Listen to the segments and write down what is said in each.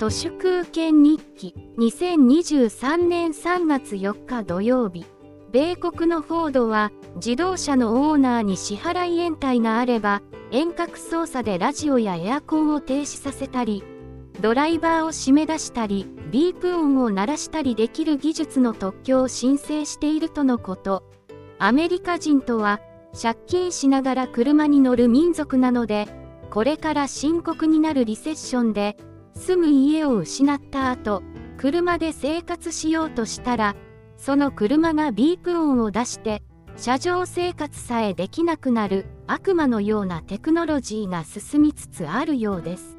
都市空権日記2023年3月4日土曜日。米国のフォードは自動車のオーナーに支払い延滞があれば遠隔操作でラジオやエアコンを停止させたりドライバーを締め出したりビープ音を鳴らしたりできる技術の特許を申請しているとのこと。アメリカ人とは借金しながら車に乗る民族なのでこれから深刻になるリセッションで住む家を失った後車で生活しようとしたらその車がビープ音を出して車上生活さえできなくなる悪魔のようなテクノロジーが進みつつあるようです。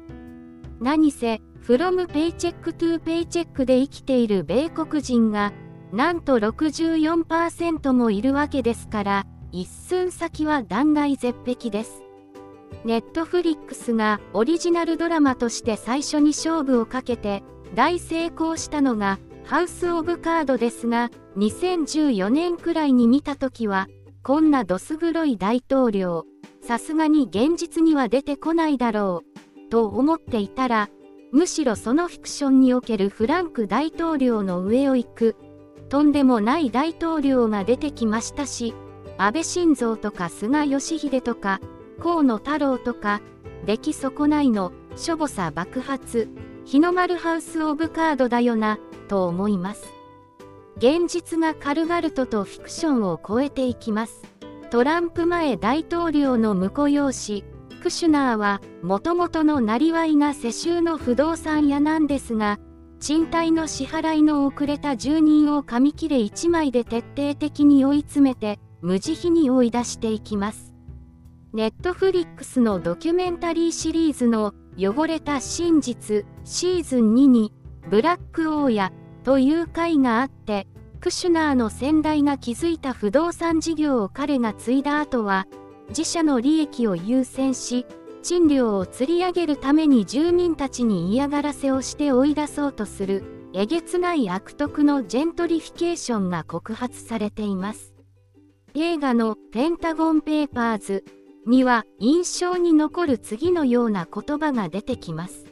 何せ、 from paycheck to paycheck で生きている米国人が、なんと64%もいるわけですから、一寸先は断崖絶壁です。ネットフリックスがオリジナルドラマとして最初に勝負をかけて大成功したのがハウス・オブ・カードですが2014年くらいに見た時はこんなどす黒い大統領さすがに現実には出てこないだろうと思っていたらむしろそのフィクションにおけるフランク大統領の上を行くとんでもない大統領が出てきましたし安倍晋三とか菅義偉とか河野太郎とか出来損ないのしょぼさ爆発日の丸ハウス・オブ・カードだよなと思います。現実が軽々ととフィクションを超えていきます。トランプ前大統領の婿養子、クシュナーは、もともとのなりわいが世襲の不動産屋なんですが、賃貸の支払いの遅れた住人を紙切れ1枚で徹底的に追い詰めて、無慈悲に追い出していきます。ネットフリックスのドキュメンタリーシリーズの汚れた真実シーズン2にブラック大家という回があって、クシュナーの先代が築いた不動産事業を彼が継いだ後は、自社の利益を優先し、賃料を釣り上げるために住民たちに嫌がらせをして追い出そうとする、えげつない悪徳のジェントリフィケーションが告発されています。映画のペンタゴンペーパーズには印象に残る次のような言葉が出てきます。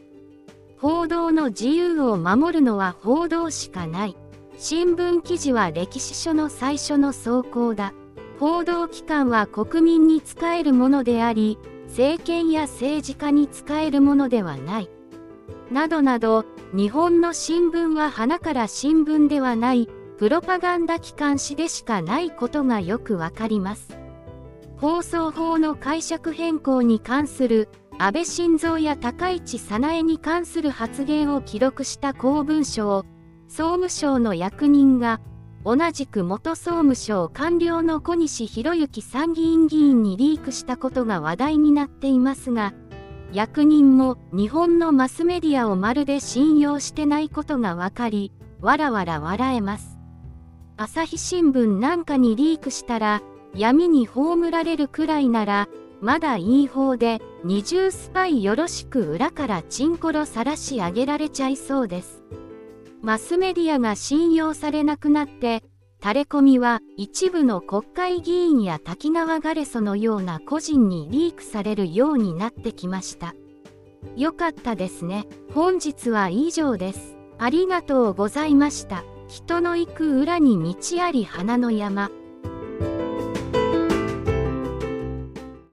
報道の自由を守るのは報道しかない。新聞記事は歴史書の最初の走行だ。報道機関は国民に仕えるものであり、政権や政治家に仕えるものではない。などなど、日本の新聞は花から新聞ではない、プロパガンダ機関紙でしかないことがよくわかります。放送法の解釈変更に関する安倍晋三や高市早苗に関する発言を記録した公文書を総務省の役人が同じく元総務省官僚の小西博之参議院議員にリークしたことが話題になっていますが役人も日本のマスメディアをまるで信用してないことが分かりわらわら笑えます。朝日新聞なんかにリークしたら闇に葬られるくらいならまだいい方で二重スパイよろしく裏からチンコロさらし上げられちゃいそうです。マスメディアが信用されなくなって、タレコミは一部の国会議員や滝川ガレソのような個人にリークされるようになってきました。よかったですね。本日は以上です。ありがとうございました。人の行く裏に道あり花の山。